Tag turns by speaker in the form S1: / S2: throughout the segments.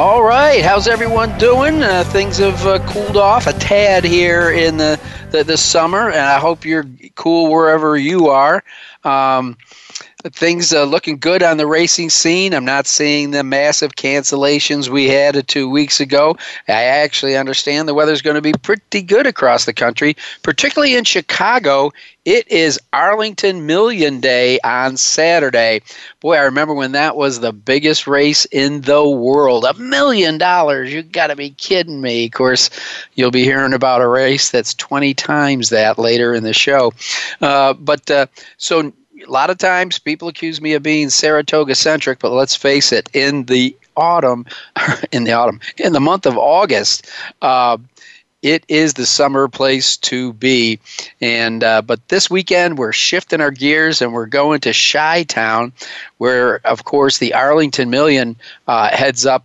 S1: All right, how's everyone doing? Uh, things have uh, cooled off a tad here in the, the, the summer, and I hope you're cool wherever you are. Um, things uh, looking good on the racing scene. I'm not seeing the massive cancellations we had two weeks ago. I actually understand the weather's going to be pretty good across the country, particularly in Chicago. It is Arlington Million Day on Saturday. Boy, I remember when that was the biggest race in the world. A million dollars. You got to be kidding me. Of course, you'll be hearing about a race that's 20 times that later in the show. Uh, but uh, so a lot of times people accuse me of being Saratoga centric, but let's face it, in the autumn, in the autumn, in the month of August, uh, it is the summer place to be. And uh, but this weekend we're shifting our gears and we're going to Chi Town, where of course the Arlington Million uh, heads up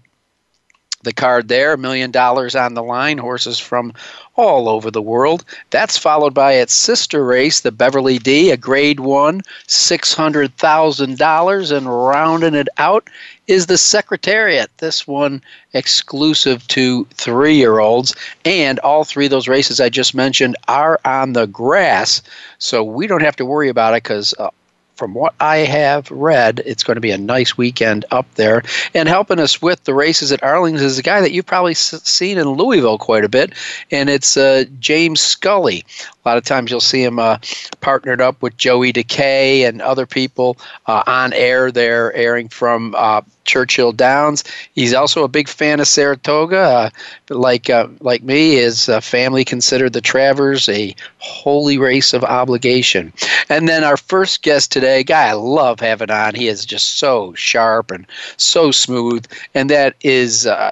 S1: the card there, a million dollars on the line, horses from all over the world. That's followed by its sister race, the Beverly D, a grade one, $600,000. And rounding it out is the Secretariat, this one exclusive to three year olds. And all three of those races I just mentioned are on the grass. So we don't have to worry about it because uh, from what I have read, it's going to be a nice weekend up there. And helping us with the races at Arlington is a guy that you've probably seen in Louisville quite a bit, and it's uh, James Scully. A lot of times you'll see him uh, partnered up with Joey Dekay and other people uh, on air. They're airing from uh, Churchill Downs. He's also a big fan of Saratoga. Uh, like uh, like me, his uh, family considered the Travers a holy race of obligation. And then our first guest today, guy I love having on. He is just so sharp and so smooth, and that is. Uh,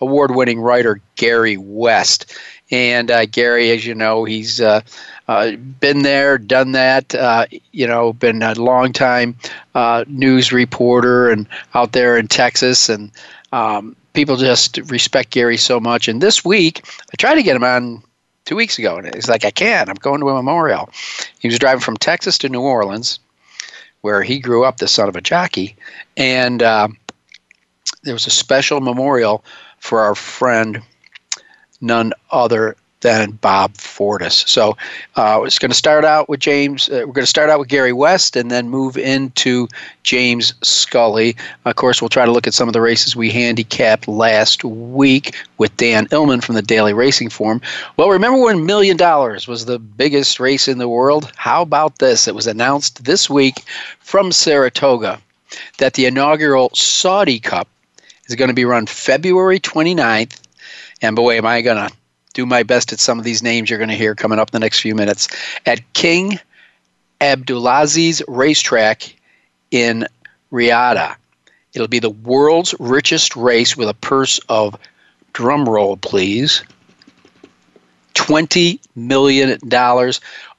S1: award-winning writer Gary West, and uh, Gary, as you know, he's uh, uh, been there, done that. Uh, you know, been a long time uh, news reporter and out there in Texas, and um, people just respect Gary so much. And this week, I tried to get him on two weeks ago, and he's like, "I can't. I'm going to a memorial." He was driving from Texas to New Orleans, where he grew up, the son of a jockey, and uh, there was a special memorial for our friend none other than Bob Fortus. So uh, it's going to start out with James. Uh, we're going to start out with Gary West and then move into James Scully. Of course, we'll try to look at some of the races we handicapped last week with Dan Illman from the Daily Racing Form. Well, remember when Million Dollars was the biggest race in the world? How about this? It was announced this week from Saratoga that the inaugural Saudi Cup is going to be run February 29th and boy, am I going to do my best at some of these names you're going to hear coming up in the next few minutes. At King Abdulaziz Racetrack in Riyadh. It'll be the world's richest race with a purse of, drum roll please, $20 million.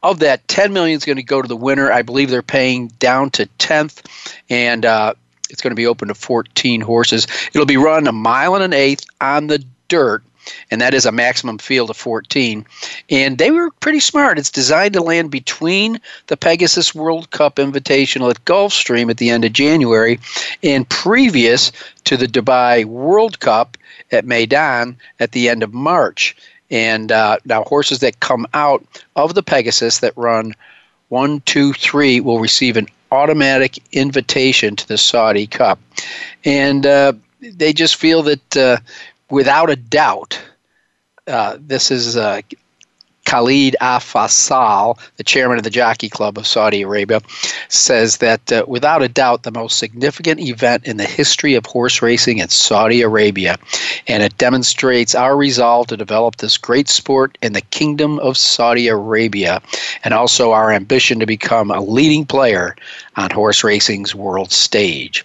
S1: Of that, 10 million is going to go to the winner. I believe they're paying down to 10th, and uh, it's going to be open to 14 horses. It'll be run a mile and an eighth on the dirt and that is a maximum field of 14. And they were pretty smart. It's designed to land between the Pegasus World Cup Invitational at Gulfstream at the end of January and previous to the Dubai World Cup at Meydan at the end of March. And uh, now, horses that come out of the Pegasus that run one, two, three will receive an automatic invitation to the Saudi Cup. And uh, they just feel that uh, without a doubt, uh, this is uh, Khalid Al-Faisal, the chairman of the Jockey Club of Saudi Arabia, says that uh, without a doubt the most significant event in the history of horse racing in Saudi Arabia, and it demonstrates our resolve to develop this great sport in the Kingdom of Saudi Arabia, and also our ambition to become a leading player on horse racing's world stage.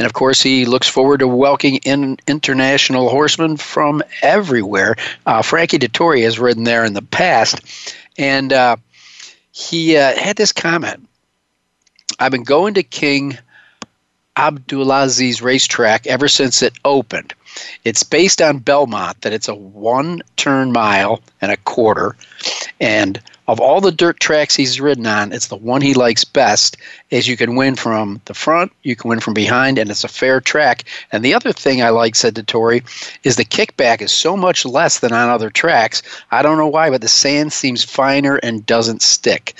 S1: And of course, he looks forward to welcoming in international horsemen from everywhere. Uh, Frankie Dettori has ridden there in the past, and uh, he uh, had this comment I've been going to King Abdulaziz racetrack ever since it opened. It's based on Belmont, that it's a one turn mile and a quarter. And of all the dirt tracks he's ridden on, it's the one he likes best. Is you can win from the front, you can win from behind, and it's a fair track. And the other thing I like, said Dettori, is the kickback is so much less than on other tracks. I don't know why, but the sand seems finer and doesn't stick.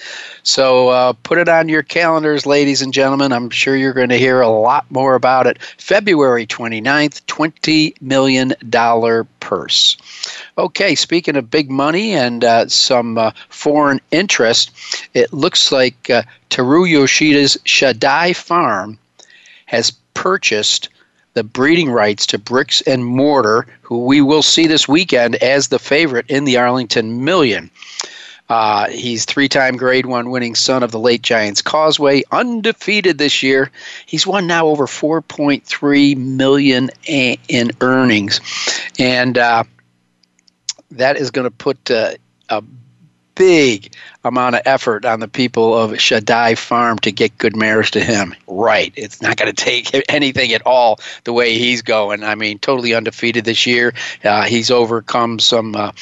S1: So uh, put it on your calendars, ladies and gentlemen. I'm sure you're going to hear a lot more about it. February 29th, $20 million purse. Okay, speaking of big money and uh, some uh, foreign interest, it looks like uh, Teru Yoshida's Shadai Farm has purchased the breeding rights to Bricks and Mortar, who we will see this weekend as the favorite in the Arlington Million. Uh, he's three-time Grade One winning son of the late Giants Causeway, undefeated this year. He's won now over 4.3 million in earnings, and uh, that is going to put uh, a big amount of effort on the people of Shadai Farm to get good mares to him. Right. It's not going to take anything at all the way he's going. I mean, totally undefeated this year. Uh, he's overcome some uh,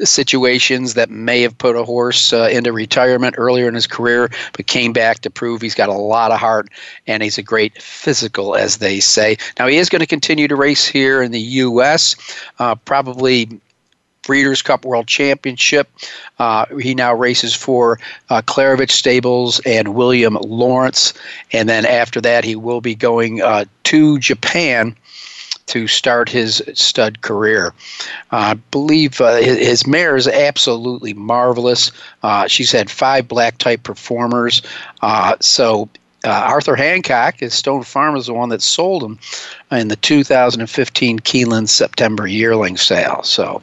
S1: situations that may have put a horse uh, into retirement earlier in his career, but came back to prove he's got a lot of heart and he's a great physical, as they say. Now, he is going to continue to race here in the U.S., uh, probably Breeders' Cup World Championship. Uh, he now races for uh, Klaravich Stables and William Lawrence. And then after that, he will be going uh, to Japan to start his stud career. I believe uh, his, his, mare is absolutely marvelous. Uh, she's had five black type performers. Uh, so uh, Arthur Hancock, his Stone Farm, is the one that sold him in the 2015 Keeneland September yearling sale. So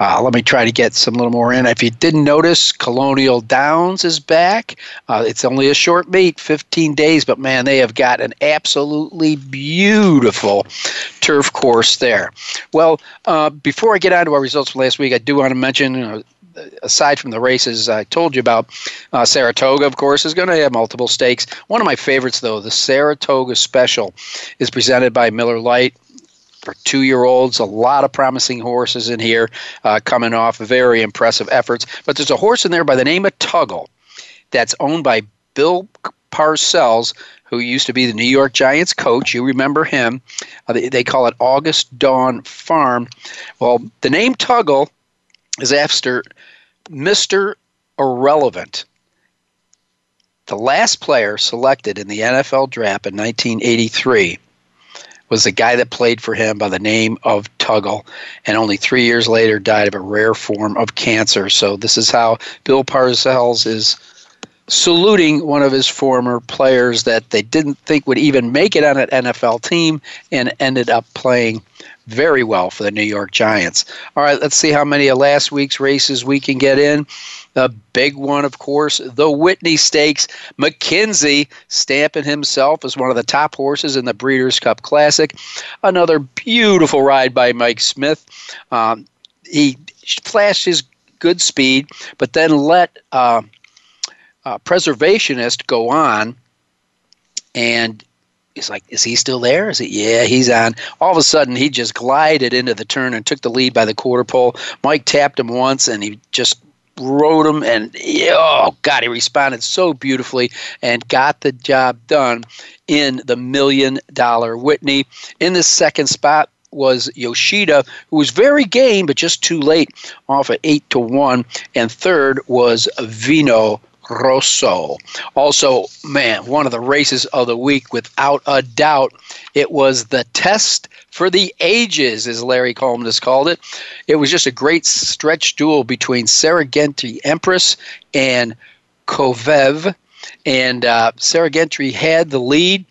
S1: uh, let me try to get some little more in. If you didn't notice, Colonial Downs is back. Uh, it's only a short meet, 15 days, but man, they have got an absolutely beautiful turf course there. Well, uh, before I get on to our results from last week, I do want to mention. Aside from the races I told you about, uh, Saratoga, of course, is going to have multiple stakes. One of my favorites, though, the Saratoga Special, is presented by Miller Lite for two year olds. A lot of promising horses in here uh, coming off very impressive efforts. But there's a horse in there by the name of Tuggle that's owned by Bill Parcells, who used to be the New York Giants coach. You remember him. Uh, they, they, call it August Dawn Farm. Well, the name Tuggle is after Mr. Irrelevant. The last player selected in the NFL draft in 1983 was the guy that played for him by the name of Tuggle, and only three years later died of a rare form of cancer. So this is how Bill Parcells is saluting one of his former players that they didn't think would even make it on an NFL team and ended up playing very well for the New York Giants. All right, let's see how many of last week's races we can get in. The big one, of course, the Whitney Stakes. McKinzie stamping himself as one of the top horses in the Breeders' Cup Classic. Another beautiful ride by Mike Smith. Um, he flashed his good speed, but then let uh, uh, Preservationist go on and he's like, is he still there? Is it? Yeah, he's on. All of a sudden, he just glided into the turn and took the lead by the quarter pole. Mike tapped him once, and he just rode him, and oh god, he responded so beautifully and got the job done in the million dollar Whitney. In the second spot was Yoshida, who was very game but just too late, off at eight to one, and third was Vino Rosso. Also, man, one of the races of the week without a doubt. It was the test for the ages, as Larry Collmus has called it. It was just a great stretch duel between Serengeti Empress and Kovev. And uh, Serengeti had the lead.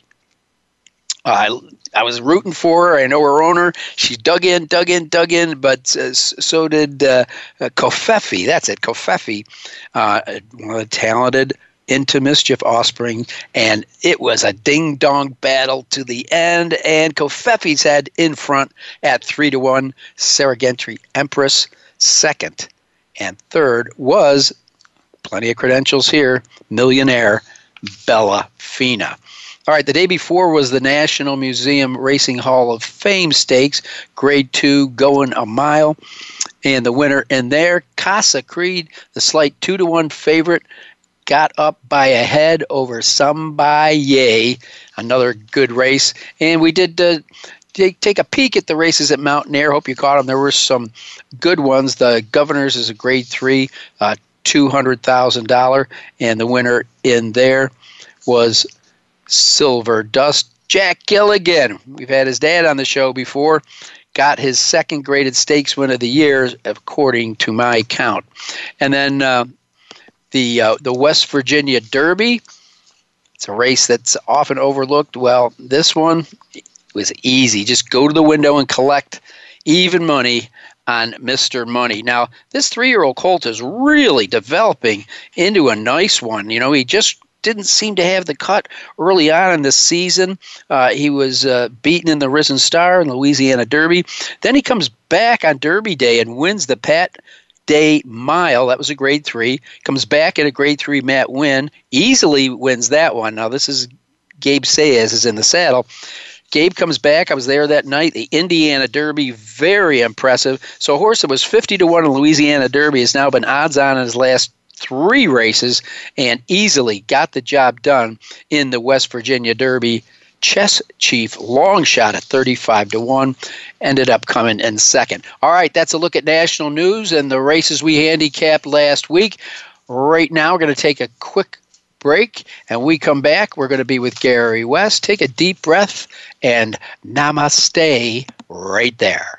S1: Uh, I was rooting for her. I know her owner. She dug in, dug in, dug in, but uh, so did uh, uh, Covfefe. That's it, Covfefe, uh, one of the talented into Mischief Offspring, and it was a ding dong battle to the end. And Covfefe's had in front at three to one. Serengeti Empress second, and third was plenty of credentials here. Millionaire Bella Fina. All right, the day before was the National Museum Racing Hall of Fame Stakes, Grade 2, going a mile. And the winner in there, Casa Creed, the slight 2 to 1 favorite, got up by a head over Somebye, another good race. And we did uh, take, take a peek at the races at Mountaineer. Hope you caught them. There were some good ones. The Governors is a grade three, uh, $200,000. And the winner in there was Silver Dust. Jack Gilligan, we've had his dad on the show before, got his second graded stakes win of the year, according to my count. And then uh, the uh, the West Virginia Derby. It's a race that's often overlooked. Well, this one was easy. Just go to the window and collect even money on Mr. Money. Now, this three year old colt is really developing into a nice one. You know, he just didn't seem to have the cut early on in the season. Uh, he was uh, beaten in the Risen Star and Louisiana Derby. Then he comes back on Derby Day and wins the Pat Day Mile. That was a grade three. Comes back at a grade three Matt Winn. Easily wins that one. Now, this is Gabe Saez is in the saddle. Gabe comes back. I was there that night. The Indiana Derby, very impressive. So a horse that was 50 to 1 in Louisiana Derby has now been odds on in his last three races and easily got the job done in the West Virginia Derby. Chess Chief long shot at 35 to 1 ended up coming in second. All right, that's a look at national news and the races we handicapped last week. Right now, we're going to take a quick break and we come back. We're going to be with Gary West. Take a deep breath and namaste right there.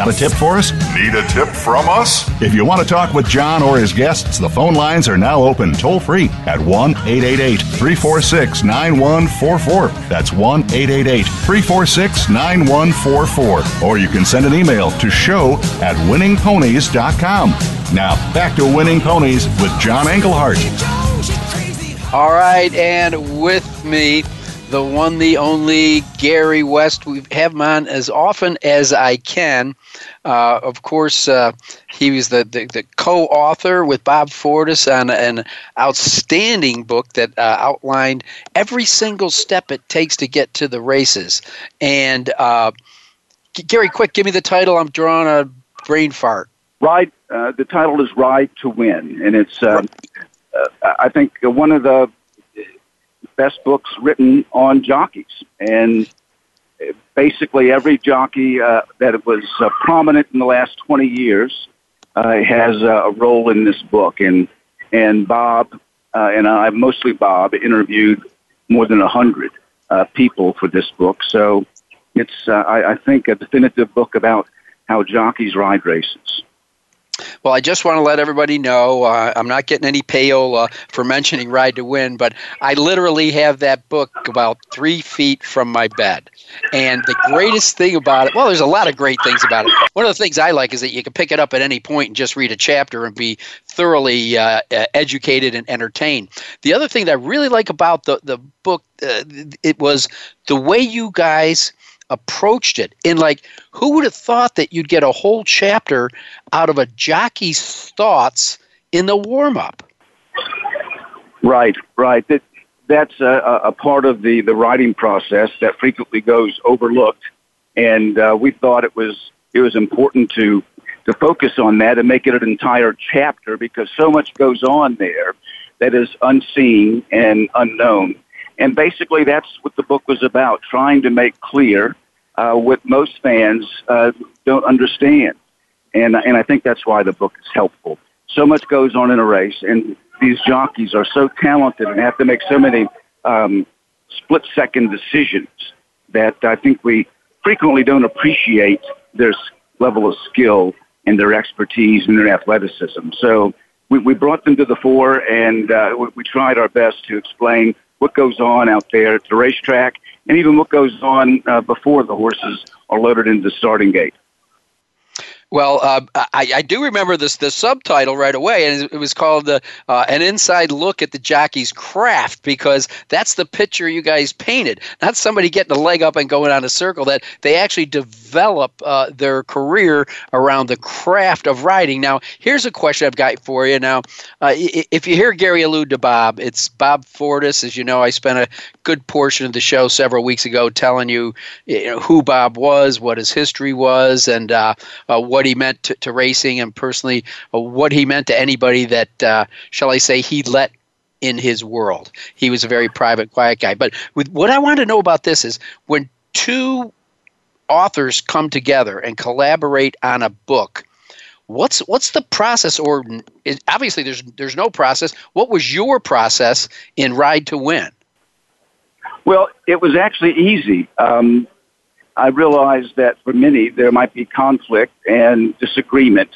S2: Got a tip for us?
S3: Need a tip from us?
S2: If you want to talk with John or his guests, the phone lines are now open toll free at 1 888 346 9144. That's 1 888 346 9144. Or you can send an email to show at winningponies.com. Now, back to Winning Ponies with John Englehart.
S1: All right, and with me, the one, the only Gary West. We have him on as often as I can. Uh, of course, uh, he was the, the, the, co-author with Bob Fortus on an outstanding book that uh, outlined every single step it takes to get to the races. And uh, Gary, quick, give me the title. I'm drawing a brain fart.
S4: Ride. Uh, the title is Ride to Win, and it's. Uh, I think one of the best books written on jockeys, and basically every jockey uh, that was uh, prominent in the last 20 years uh, has a role in this book. And and Bob uh, and I, mostly Bob, interviewed more than a hundred uh, people for this book. So it's, uh, I, I think, a definitive book about how jockeys ride races.
S1: Well, I just want to let everybody know uh, I'm not getting any payola for mentioning Ride to Win, but I literally have that book about three feet from my bed. And the greatest thing about it, well, there's a lot of great things about it. One of the things I like is that you can pick it up at any point and just read a chapter and be thoroughly uh, educated and entertained. The other thing that I really like about the, the book, uh, it was the way you guys approached it. And like, who would have thought that you'd get a whole chapter out of a jockey's thoughts in the warm up?
S4: Right, right. That that's a, a part of the the writing process that frequently goes overlooked, and uh, we thought it was it was important to to focus on that and make it an entire chapter because so much goes on there that is unseen and unknown. And basically, that's what the book was about, trying to make clear uh, what most fans uh, don't understand. And, and I think that's why the book is helpful. So much goes on in a race, and these jockeys are so talented and have to make so many um, split second decisions that I think we frequently don't appreciate their level of skill and their expertise and their athleticism. So we, we brought them to the fore, and uh, we, we tried our best to explain what goes on out there at the racetrack and even what goes on uh, before the horses are loaded into the starting gate.
S1: Well, uh, I, I, do remember this the subtitle right away, and it was called uh, uh, "An Inside Look at the Jockey's Craft" because that's the picture you guys painted. Not somebody getting a leg up and going on a circle. That they actually develop uh, their career around the craft of riding. Now, here's a question I've got for you. Now, uh, if you hear Gary allude to Bob, it's Bob Fortus. As you know, I spent a good portion of the show several weeks ago telling you, you know, who Bob was, what his history was, and uh, what what he meant to, to racing and personally uh, what he meant to anybody that, uh, shall I say, he let in his world. He was a very private, quiet guy. But with, what I want to know about this is when two authors come together and collaborate on a book, what's what's the process? Or obviously, there's there's no process. What was your process in Ride to Win?
S4: Well, it was actually easy. Um, I realize that for many there might be conflict and disagreement,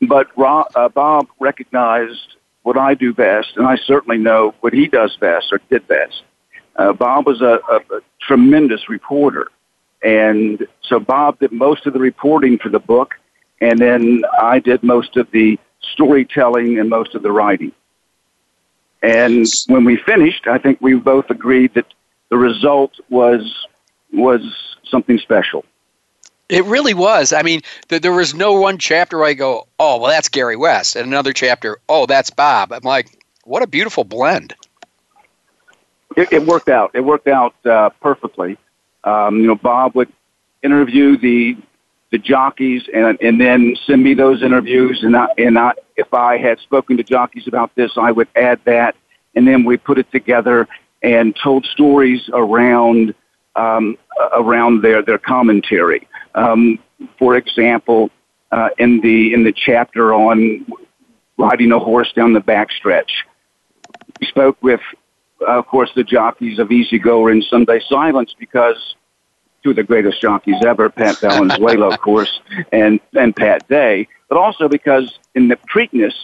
S4: but Rob, uh, Bob recognized what I do best, and I certainly know what he does best or did best. Uh, Bob was a, a, a tremendous reporter, and so Bob did most of the reporting for the book, and then I did most of the storytelling and most of the writing. And when we finished, I think we both agreed that the result was was something special.
S1: It really was. I mean, th- there was no one chapter where I go, oh, well, that's Gary West, and another chapter, oh, that's Bob. I'm like, what a beautiful blend.
S4: It, it worked out. It worked out uh, perfectly. Um, you know, Bob would interview the the jockeys and and then send me those interviews, and I, and I, if I had spoken to jockeys about this, I would add that, and then we put it together and told stories around um, around their their commentary. Um, for example, uh, in the in the chapter on riding a horse down the backstretch, we spoke with, uh, of course, the jockeys of Easy Goer and Sunday Silence because two of the greatest jockeys ever, Pat Valenzuela, of course, and and Pat Day, but also because in the Preakness,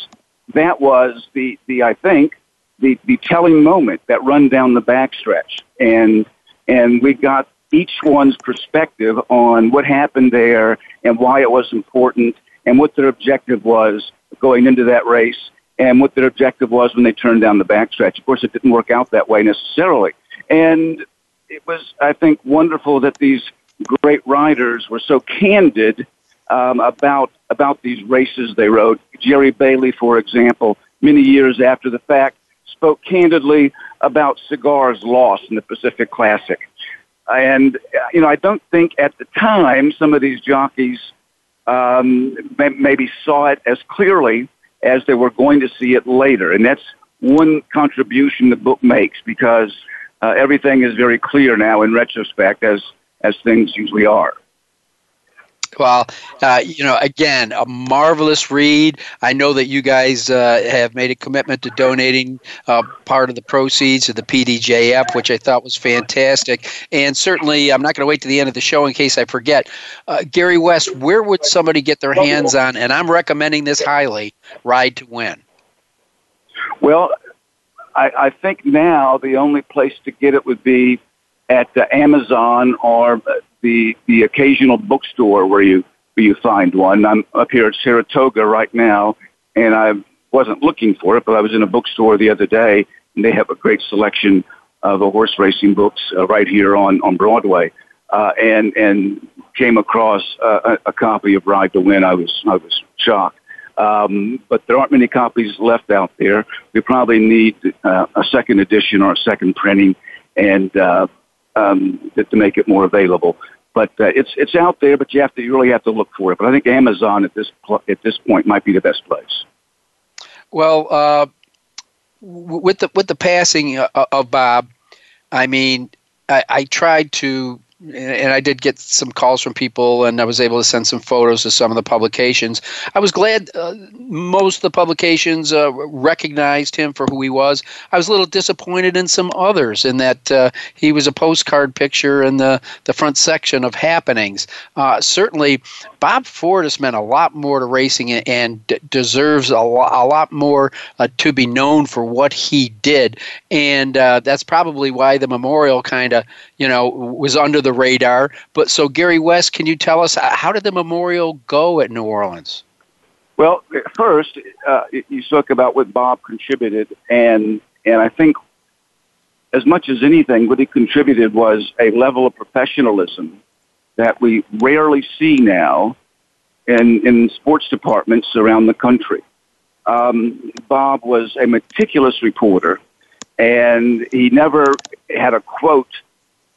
S4: that was the the I think the the telling moment that run down the backstretch and and we got each one's perspective on what happened there and why it was important and what their objective was going into that race and what their objective was when they turned down the backstretch. Of course, it didn't work out that way necessarily. And it was, I think, wonderful that these great riders were so candid um, about about these races they rode. Jerry Bailey, for example, many years after the fact, spoke candidly about Cigar's loss in the Pacific Classic. And, you know, I don't think at the time some of these jockeys um, maybe saw it as clearly as they were going to see it later. And that's one contribution the book makes because uh, everything is very clear now in retrospect as, as things usually are.
S1: Well, uh, you know, again, a marvelous read. I know that you guys uh, have made a commitment to donating uh, part of the proceeds to the PDJF, which I thought was fantastic. And certainly, I'm not going to wait to the end of the show in case I forget. Uh, Gary West, where would somebody get their hands on? And I'm recommending this highly. Ride to Win.
S4: Well, I, I think now the only place to get it would be at uh, Amazon or the the occasional bookstore where you where you find one. I'm up here at Saratoga right now, and I wasn't looking for it, but I was in a bookstore the other day, and they have a great selection of the horse racing books uh, right here on on Broadway, uh, and and came across uh, a, a copy of Ride to Win. I was I was shocked. Um, but there aren't many copies left out there. We probably need uh, a second edition or a second printing, and uh, um, to, make it more available. But uh, it's it's out there, but you have to you really have to look for it. But I think Amazon at this pl- at this point might be the best place.
S1: Well, uh, with the with the passing uh, of Bob, I mean, I, I tried to and I did get some calls from people, and I was able to send some photos to some of the publications. I was glad uh, most of the publications uh, recognized him for who he was. I was a little disappointed in some others in that uh, he was a postcard picture in the, the front section of happenings. Uh, certainly, Bob Ford has meant a lot more to racing and d- deserves a, lo- a lot more uh, to be known for what he did, and uh, that's probably why the memorial kind of you know was under the radar. But so, Gary West, can you tell us uh, how did the memorial go at New Orleans?
S4: Well, first, uh, you spoke about what Bob contributed, and and I think as much as anything, what he contributed was a level of professionalism that we rarely see now in in sports departments around the country. Um, Bob was a meticulous reporter, and he never had a quote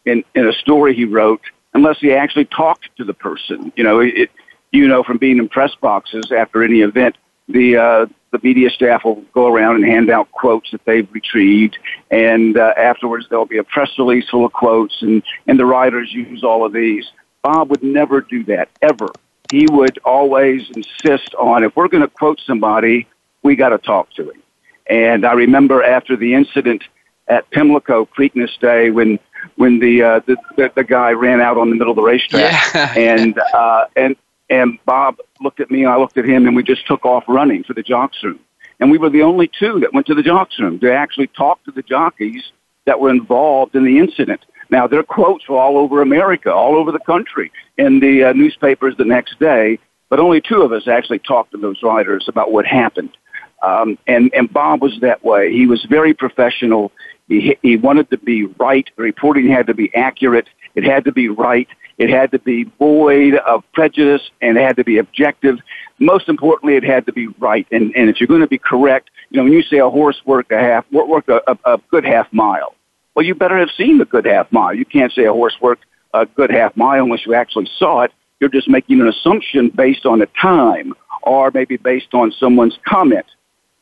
S4: in, in a story he wrote unless he actually talked to the person. You know, it, you know from being in press boxes after any event, the uh, the media staff will go around and hand out quotes that they've retrieved, and uh, afterwards there'll be a press release full of quotes, and and the writers use all of these. Bob would never do that ever. He would always insist on if we're going to quote somebody, we got to talk to him. And I remember after the incident at Pimlico Preakness Day when when the, uh, the, the the guy ran out on the middle of the racetrack,
S1: yeah.
S4: and uh, and and Bob looked at me, and I looked at him, and we just took off running for the jocks room, and we were the only two that went to the jocks room to actually talk to the jockeys that were involved in the incident. Now their quotes were all over America, all over the country, in the uh, newspapers the next day. But only two of us actually talked to those riders about what happened. Um, and and Bob was that way. He was very professional. He, he wanted to be right. The reporting had to be accurate. It had to be right. It had to be void of prejudice and it had to be objective. Most importantly, it had to be right. And, and if you're going to be correct, you know, when you say a horse worked a half, worked a, a, a good half mile, well, you better have seen the good half mile. You can't say a horse worked a good half mile unless you actually saw it. You're just making an assumption based on the time or maybe based on someone's comment.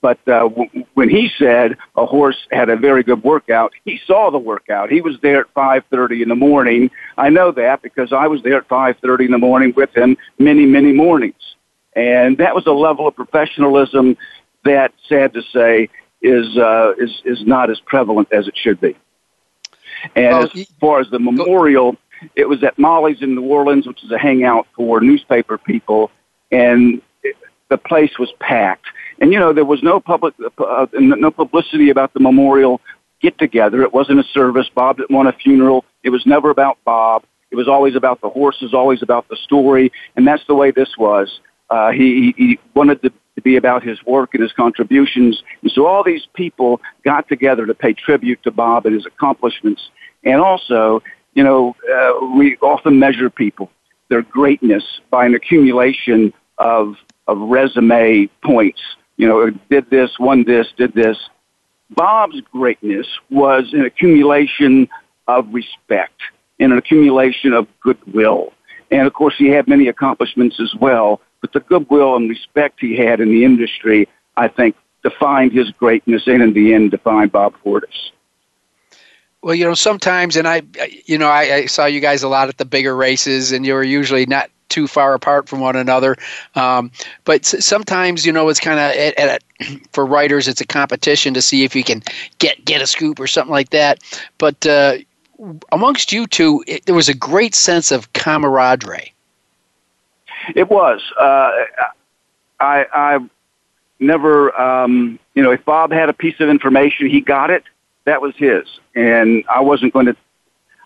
S4: But uh, w- when he said a horse had a very good workout, he saw the workout. He was there at 5:30 in the morning. I know that because I was there at 5:30 in the morning with him many, many mornings, and that was a level of professionalism that, sad to say, is uh, is is not as prevalent as it should be. And well, as far as the memorial, it was at Molly's in New Orleans, which is a hangout for newspaper people, and it, the place was packed and you know, there was no public, uh, no publicity about the memorial get together. It wasn't a service. Bob didn't want a funeral. It was never about Bob. It was always about the horses, always about the story, and that's the way this was. Uh, he, he wanted to, to be about his work and his contributions, and so all these people got together to pay tribute to Bob and his accomplishments. And also, you know, uh, we often measure people their greatness by an accumulation of of resume points you know, did this, won this, did this. Bob's greatness was an accumulation of respect and an accumulation of goodwill. And of course, he had many accomplishments as well, but the goodwill and respect he had in the industry, I think, defined his greatness and in the end defined Bob Fortus.
S1: Well, you know, sometimes, and I, you know, I, I saw you guys a lot at the bigger races, and you were usually not too far apart from one another. Um, but sometimes, you know, it's kind of for writers, it's a competition to see if you can get get a scoop or something like that. But uh, amongst you two, it, there was a great sense of camaraderie.
S4: It was. Uh, I, I never, um, you know, if Bob had a piece of information, he got it. That was his, and I wasn't going to.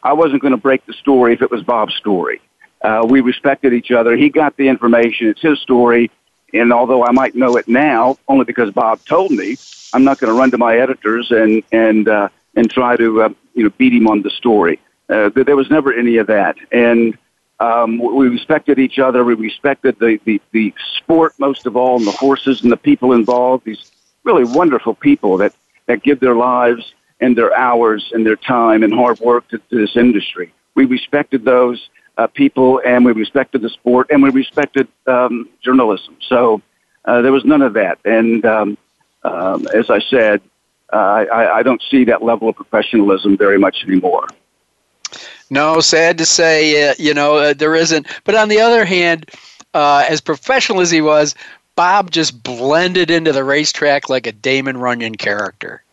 S4: I wasn't going to break the story if it was Bob's story. Uh, we respected each other. He got the information. It's his story. And although I might know it now, only because Bob told me, I'm not going to run to my editors and and uh, and try to uh, you know beat him on the story. Uh, there was never any of that, and um, we respected each other. We respected the, the the sport most of all, and the horses and the people involved. These really wonderful people that that give their lives and their hours and their time and hard work to, to this industry. We respected those uh, people, and we respected the sport, and we respected um, journalism. So uh, there was none of that. And um, um, as I said, uh, I, I don't see that level of professionalism very much anymore.
S1: No, sad to say, uh, you know, uh, there isn't. But on the other hand, uh, as professional as he was, Bob just blended into the racetrack like a Damon Runyon character.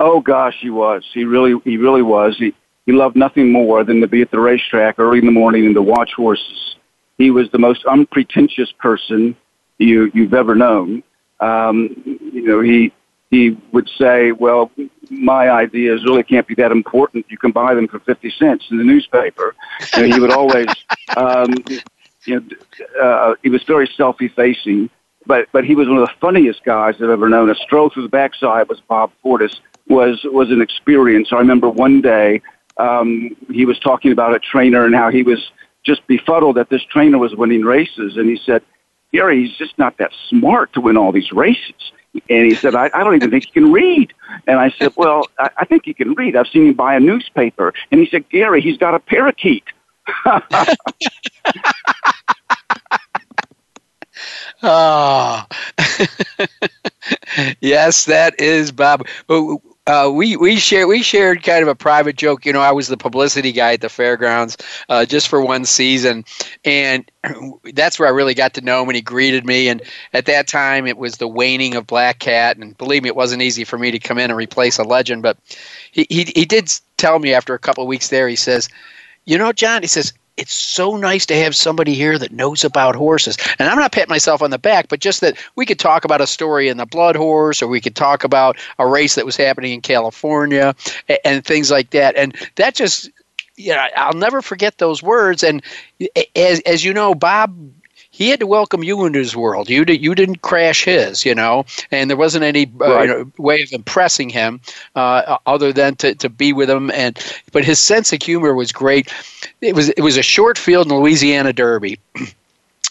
S4: Oh gosh, he was. He really, he really was. He he loved nothing more than to be at the racetrack early in the morning and to watch horses. He was the most unpretentious person you you've ever known. Um, you know, he he would say, "Well, my ideas really can't be that important. You can buy them for fifty cents in the newspaper." You know, he would always, um, you know, uh, he was very self-effacing, but but he was one of the funniest guys I've ever known. A stroll through the backside was Bob Fortus was was an experience. I remember one day um, he was talking about a trainer and how he was just befuddled that this trainer was winning races, and he said, "Gary, he's just not that smart to win all these races." And he said, I, I don't even think he can read. And I said, well, I, I think he can read. I've seen him buy a newspaper. And he said, Gary, he's got a parakeet.
S1: oh, yes, that is Bob. Uh, we we shared we shared kind of a private joke. You know, I was the publicity guy at the fairgrounds uh, just for one season, and that's where I really got to know him. And he greeted me. And at that time, it was the waning of Black Cat, and believe me, it wasn't easy for me to come in and replace a legend. But he he, he did tell me after a couple of weeks there. He says, "You know, John," he says, it's so nice to have somebody here that knows about horses. And I'm not patting myself on the back, but just that we could talk about a story in the Blood Horse, or we could talk about a race that was happening in California, and, and things like that. And that just, you know, I'll never forget those words. And as as you know, Bob he had to welcome you into his world. You did, you didn't crash his, you know, and there wasn't any uh, right. you know, way of impressing him uh, other than to, to be with him. And but his sense of humor was great. It was it was a short field in the Louisiana Derby.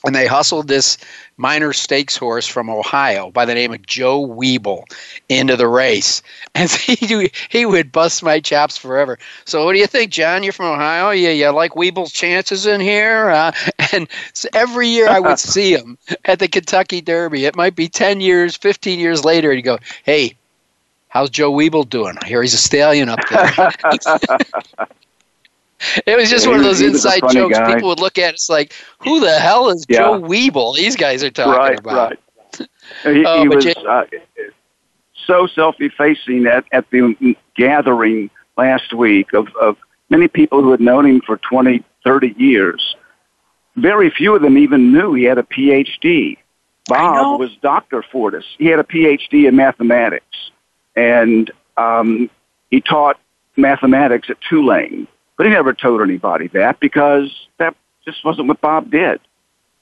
S1: and they hustled this minor stakes horse from Ohio by the name of Joe Weeble into the race. And he, he would bust my chops forever. So, what do you think, John? You're from Ohio. You, you like Weeble's chances in here? Uh, and so every year I would see him at the Kentucky Derby. It might be 10 years, 15 years later. He'd go, Hey, how's Joe Weeble doing? I hear he's a stallion up there. It was just yeah, one of those inside jokes. Guy. People would look at us like, "Who the hell is yeah. Joe Weeble?" These guys are talking
S4: right,
S1: about.
S4: Right. He, oh, he was uh, so self-effacing at at the gathering last week of, of many people who had known him for 20, 30 years. Very few of them even knew he had a PhD. Bob was Dr. Fortus. He had a PhD in mathematics, and um, he taught mathematics at Tulane but he never told anybody that because that just wasn't what Bob did.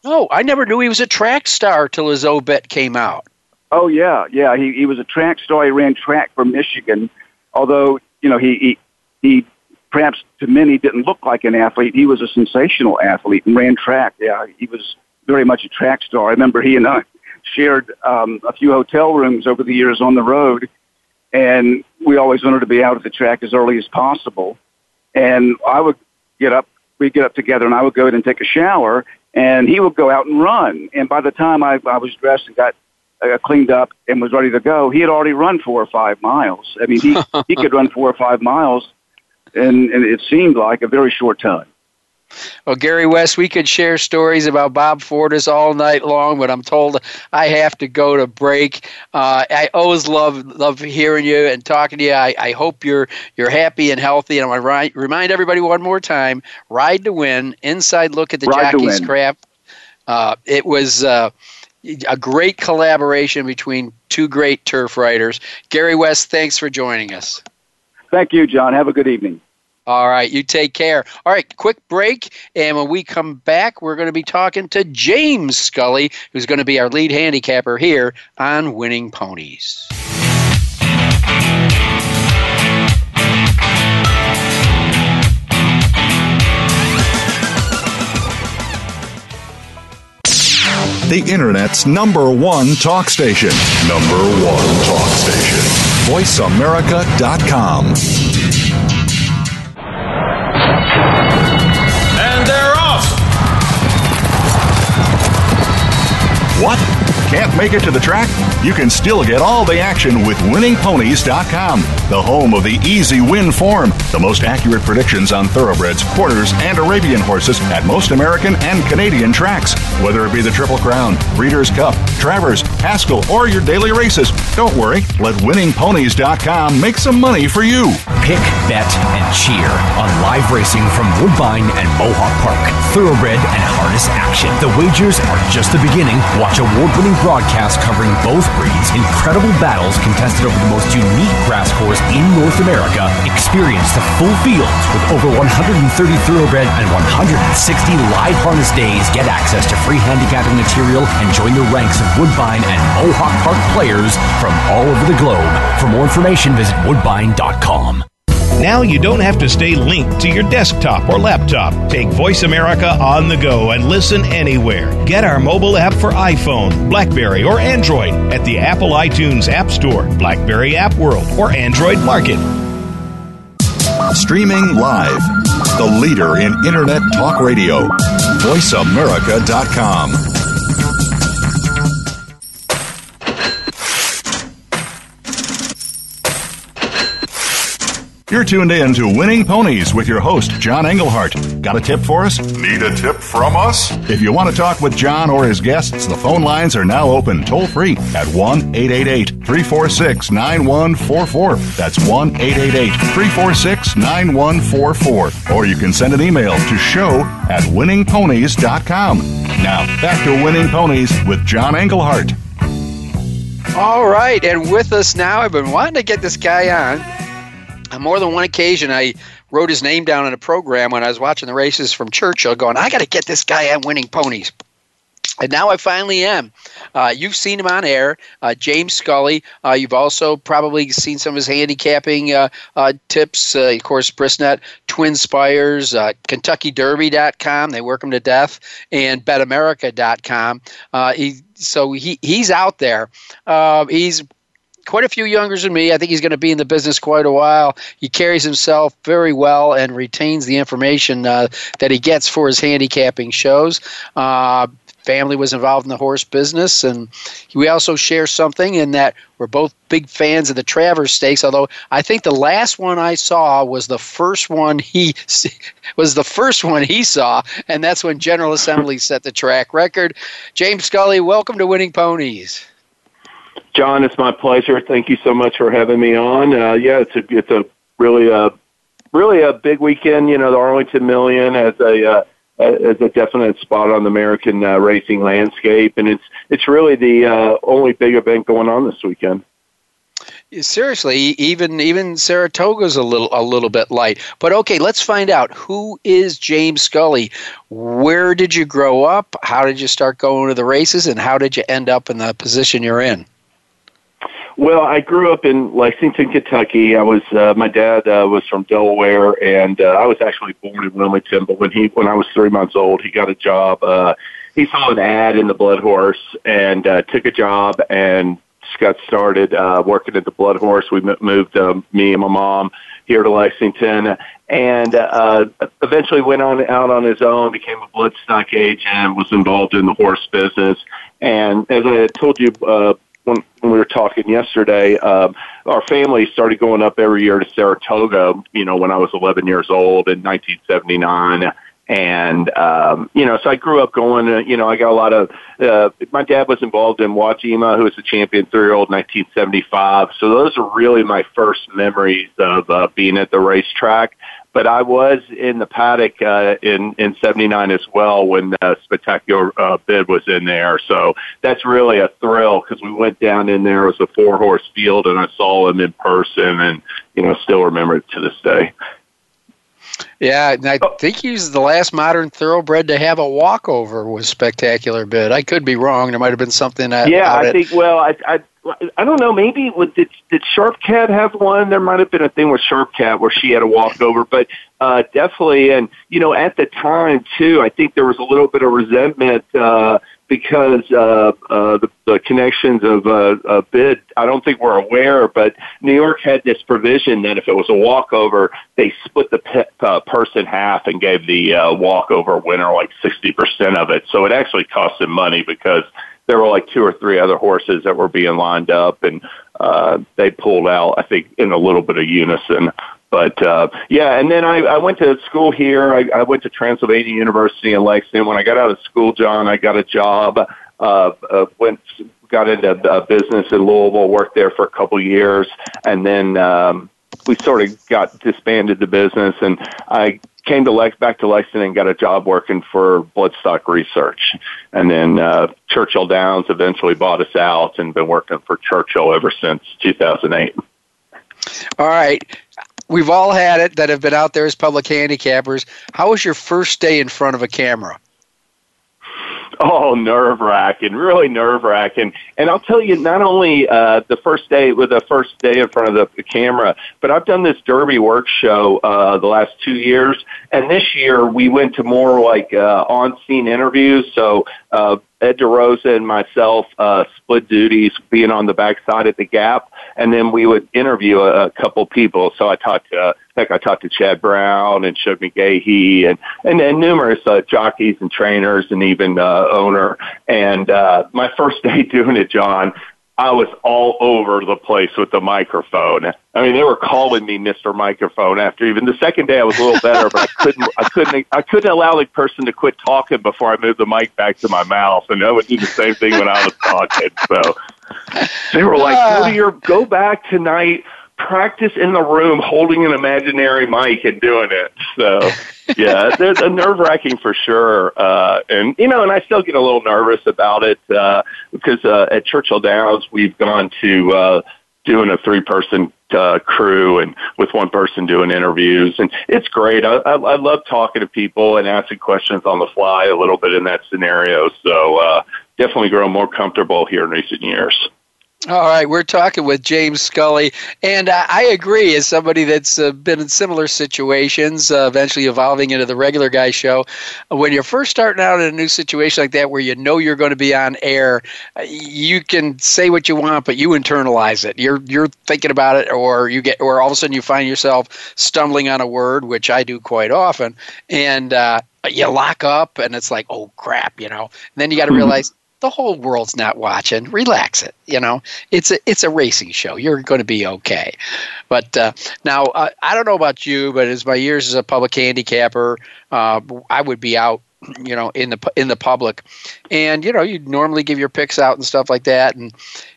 S1: Oh, I never knew he was a track star till his obit came out.
S4: Oh yeah, yeah. He he was a track star. He ran track for Michigan, although you know he he, he perhaps to many didn't look like an athlete. He was a sensational athlete and ran track. Yeah, he was very much a track star. I remember he and I shared um, a few hotel rooms over the years on the road, and we always wanted to be out at the track as early as possible. And I would get up, we'd get up together, and I would go in and take a shower, and he would go out and run. And by the time I, I was dressed and got uh, cleaned up and was ready to go, he had already run four or five miles. I mean, he he could run four or five miles, and, and it seemed like a very short time.
S1: Well, Gary West, we could share stories about Bob Fortus all night long, but I'm told I have to go to break. Uh, I always love love hearing you and talking to you. I, I hope you're you're happy and healthy. And I want to remind everybody one more time: Ride to Win, inside look at the
S4: Ride
S1: Jockey's Craft. Uh, it was. Uh, a great collaboration between two great turf riders. Gary West, thanks for joining us.
S4: Thank you, John. Have a good evening.
S1: All right, you take care. All right, quick break. And when we come back, we're going to be talking to James Scully, who's going to be our lead handicapper here on Winning Ponies.
S2: The Internet's number one talk station. Number one talk station. VoiceAmerica.com. What? Can't make it to the track? You can still get all the action with winningponies.com, the home of the easy win form, the most accurate predictions on thoroughbreds, quarters, and Arabian horses at most American and Canadian tracks. Whether it be the Triple Crown, Breeders' Cup, Travers, Haskell, or your daily races, don't worry. Let winningponies.com make some money for you.
S5: Pick, bet, and cheer on live racing from Woodbine and Mohawk Park. Thoroughbred and harness action. The wagers are just the beginning. Watch award winning broadcast covering both breeds, incredible battles contested over the most unique grass course in North America. Experience the full fields with over 130 thoroughbred and 160 live harness days. Get access to free handicapping material and join the ranks of Woodbine and Mohawk Park players from all over the globe. For more information, visit woodbine.com.
S3: Now you don't have to stay linked to your desktop or laptop. Take Voice America on the go and listen anywhere. Get our mobile app for iPhone, Blackberry, or Android at the Apple iTunes App Store, Blackberry App World, or Android Market.
S2: Streaming live. The leader in Internet talk radio. VoiceAmerica.com. You're tuned in to Winning Ponies with your host, John Englehart. Got a tip for us?
S6: Need a tip from us?
S2: If you want to talk with John or his guests, the phone lines are now open toll free at 1 888 346 9144. That's 1 888 346 9144. Or you can send an email to show at winningponies.com. Now, back to Winning Ponies with John Englehart.
S1: All right, and with us now, I've been wanting to get this guy on on more than one occasion, I wrote his name down in a program when I was watching the races from Churchill, going, I got to get this guy on winning ponies. And now I finally am. Uh, you've seen him on air, uh, James Scully. Uh, you've also probably seen some of his handicapping uh, uh, tips. Uh, of course, Brisnet, Twin Spires, KentuckyDerby.com. They work him to death, and BetAmerica.com. he, so he he's out there. he's quite a few younger than me. I think he's going to be in the business quite a while. He carries himself very well and retains the information uh, that he gets for his handicapping shows. Uh, family was involved in the horse business, and we also share something in that we're both big fans of the Travers Stakes. Although I think the last one I saw was the first one he was the first one he saw, and that's when General Assembly set the track record. James Scully, welcome to Winning Ponies.
S7: John, it's my pleasure. Thank you so much for having me on. Uh, yeah, it's a it's a really a uh, really a big weekend. You know, the Arlington Million as a uh, as a definite spot on the American uh, racing landscape, and it's it's really the uh, only big event going on this weekend.
S1: Seriously, even even Saratoga's a little a little bit light. But okay, let's find out who is James Scully. Where did you grow up? How did you start going to the races, and how did you end up in the position you're in?
S7: Well, I grew up in Lexington, Kentucky. I was uh, my dad uh, was from Delaware, and uh, I was actually born in Wilmington. But when he when I was three months old, he got a job. Uh, he saw an ad in the Blood Horse and uh, took a job and got started uh, working at the Blood Horse. We moved uh, me and my mom here to Lexington, and uh, eventually went on out on his own, became a bloodstock agent, was involved in the horse business. And as I told you uh, when, when we were talking yesterday, um, our family started going up every year to Saratoga. You know, when I was 11 years old in 1979, And, um, you know, so I grew up going, to, you know, I got a lot of, uh, my dad was involved in Wajima, who was a champion three-year-old 1975. So those are really my first memories of uh, being at the racetrack but I was in the paddock uh, in in '79 as well when uh, Spectacular uh, Bid was in there. So that's really a thrill because we went down in there. It was a four horse field, and I saw him in person, and you know, still remember it to this day.
S1: Yeah, and I think he's the last modern thoroughbred to have a walkover was spectacular bid. I could be wrong. There might have been something. That,
S7: yeah, I think. Well, I, I I don't know. Maybe did did Sharp Cat have one? There might have been a thing with Sharp Cat where she had a walkover, but uh, definitely. And you know, at the time too, I think there was a little bit of resentment uh, because uh, uh, the, the connections of uh, a bid. I don't think we're aware, but New York had this provision that if it was a walkover, they split the pe- uh, purse in half and gave the uh, walkover winner like sixty percent of it. So it actually cost them money because there were like two or three other horses that were being lined up, and uh, they pulled out. I think in a little bit of unison. But uh, yeah, and then I, I went to school here. I, I went to Transylvania University in Lexington. When I got out of school, John, I got a job. Uh, uh, went got into uh, business in Louisville. Worked there for a couple years, and then um, we sort of got disbanded the business. And I came to Lex back to Lexington and got a job working for Bloodstock Research, and then uh, Churchill Downs eventually bought us out, and been working for Churchill ever since 2008.
S1: All right. We've all had it that have been out there as public handicappers. How was your first day in front of a camera?
S7: Oh, nerve wracking, really nerve wracking. And I'll tell you, not only uh, the first day with the first day in front of the camera, but I've done this Derby work show uh, the last two years, and this year we went to more like uh, on scene interviews. So uh, Ed DeRosa and myself uh, split duties, being on the backside at the gap, and then we would interview a, a couple people. So I talked to, uh, heck, I talked to Chad Brown and Shug McGaughey and and, and numerous uh, jockeys and trainers and even uh, owner. And uh, my first day doing it, John, I was all over the place with the microphone. I mean, they were calling me Mr. Microphone after even the second day I was a little better, but I couldn't, I couldn't, I couldn't allow the person to quit talking before I moved the mic back to my mouth. And I would do the same thing when I was talking. So they were like, go to your, go back tonight, practice in the room holding an imaginary mic and doing it. So yeah, there's a nerve wracking for sure. Uh, and you know, and I still get a little nervous about it, uh, because, uh, at Churchill Downs, we've gone to, uh, doing a three person uh, crew and with one person doing interviews and it's great I, I i love talking to people and asking questions on the fly a little bit in that scenario so uh definitely grown more comfortable here in recent years
S1: all right, we're talking with James Scully, and uh, I agree. As somebody that's uh, been in similar situations, uh, eventually evolving into the regular guy show, when you're first starting out in a new situation like that, where you know you're going to be on air, uh, you can say what you want, but you internalize it. You're you're thinking about it, or you get, or all of a sudden you find yourself stumbling on a word, which I do quite often, and uh, you lock up, and it's like, oh crap, you know. And then you got to realize the whole world's not watching. Relax it. You know, it's a it's a racing show. You're going to be okay. But uh, now uh, I don't know about you, but as my years as a public handicapper, uh, I would be out. You know, in the in the public, and you know, you'd normally give your picks out and stuff like that, and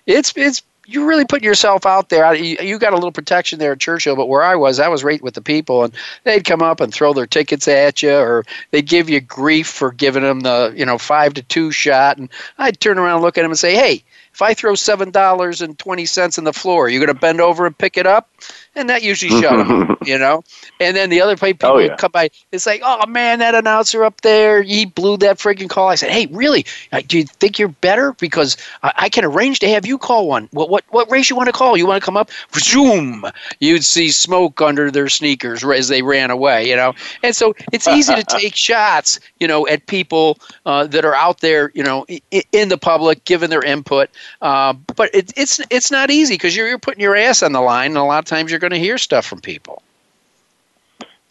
S1: it's it's you're really putting yourself out there. You, got a little protection there at Churchill, but where I was, I was right with the people, and they'd come up and throw their tickets at you, or they'd give you grief for giving them the you know five to two shot, and I'd turn around and look at them and say, "Hey, if I throw seven dollars and twenty cents on the floor, you're going to bend over and pick it up?" And that usually shut them, you know. And then the other people oh, yeah. come by. It's like, oh man, that announcer up there, he blew that freaking call. I said, hey, really? Do you think you're better? Because I, I can arrange to have you call one. What what what race you want to call? You want to come up? Zoom! You'd see smoke under their sneakers as they ran away, you know. And so it's easy to take shots, you know, at people uh, that are out there, you know, in the public, giving their input. Uh, but it, it's it's not easy because you're you're putting your ass on the line, and a lot of times you're going to hear stuff from people.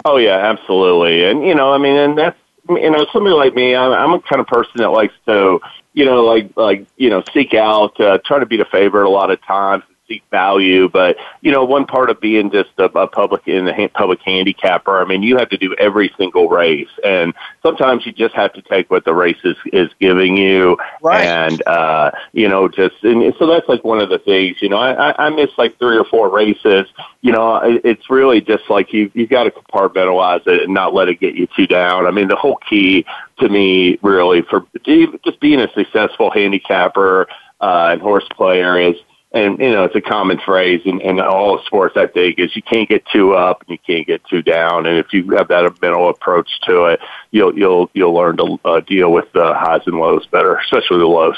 S7: Oh yeah, absolutely, and you know, I mean, and that's you know, somebody like me, I'm, I'm a kind of person that likes to, you know, like like you know, seek out, uh, try to be the favorite a lot of times. Seek value, but you know, one part of being just a, a public in the ha- public handicapper, I mean, you have to do every single race, and sometimes you just have to take what the race is, is giving you,
S1: right.
S7: and uh, you know, just and so that's like one of the things. You know, I, I, I miss like three or four races. You know, it, it's really just like you you got to compartmentalize it and not let it get you too down. I mean, the whole key to me, really, for just being a successful handicapper uh, and horse player is and you know it's a common phrase in, in all sports I think is you can't get too up and you can't get too down and if you have that mental approach to it you'll you'll you'll learn to uh, deal with the highs and lows better especially the lows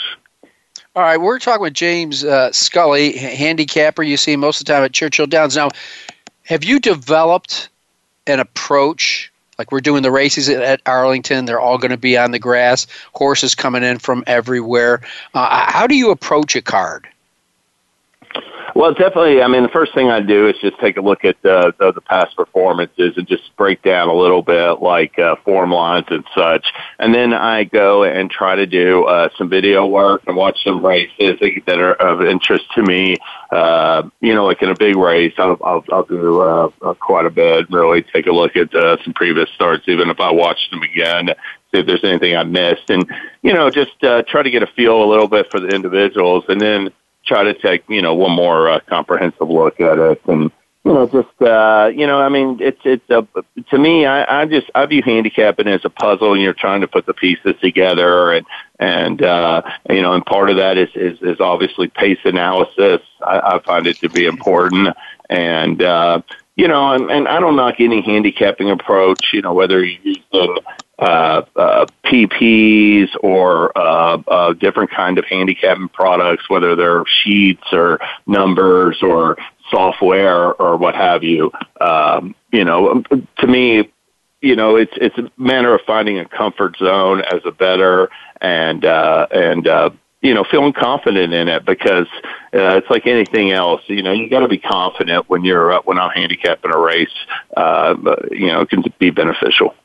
S1: all right we're talking with James uh, Scully handicapper you see most of the time at Churchill Downs now have you developed an approach like we're doing the races at Arlington, they're all going to be on the grass. Horses coming in from everywhere. Uh, how do you approach a card?
S7: Well, definitely. I mean, the first thing I do is just take a look at uh, the, the past performances and just break down a little bit, like uh, form lines and such. And then I go and try to do uh, some video work and watch some races that are of interest to me. Uh, you know, like in a big race, I'll, I'll, I'll do uh, uh, quite a bit. Really take a look at uh, some previous starts, even if I watch them again see if there's anything I missed, and you know, just uh, try to get a feel a little bit for the individuals, and then try to take you know one more uh, comprehensive look at it and you know just uh you know i mean it's it's a to me i i just i view handicapping as a puzzle and you're trying to put the pieces together and and uh you know and part of that is is, is obviously pace analysis. I i find it to be important and uh you know, and, and I don't knock any handicapping approach, you know, whether you use the uh, uh, PPs or uh, uh, different kind of handicapping products, whether they're sheets or numbers or software or what have you. Um, you know, to me, you know, it's it's a matter of finding a comfort zone as a better and uh, and uh, you know feeling confident in it because uh, it's like anything else. You know, you got to be confident when you're uh, when I'm handicapping a race. Uh, you know, it can be beneficial.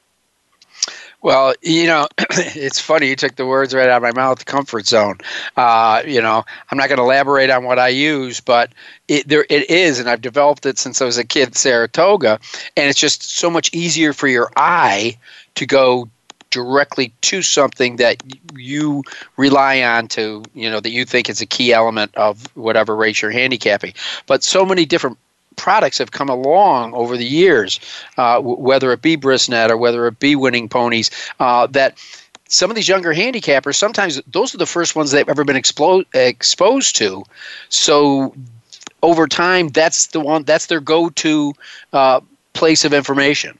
S1: Well, you know, it's funny. You took the words right out of my mouth. Comfort zone. Uh, you know, I'm not going to elaborate on what I use, but it there it is, and I've developed it since I was a kid, in Saratoga, and it's just so much easier for your eye to go directly to something that you rely on to you know that you think is a key element of whatever race you're handicapping but so many different products have come along over the years, uh, w- whether it be Brisnet or whether it be Winning Ponies, uh, that some of these younger handicappers, sometimes those are the first ones they've ever been expo- exposed to. So over time, that's the one, that's their go to uh, place of information.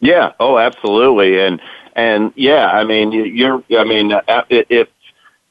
S7: Yeah. Oh, absolutely. And, and yeah, I mean, you're, I mean, uh, if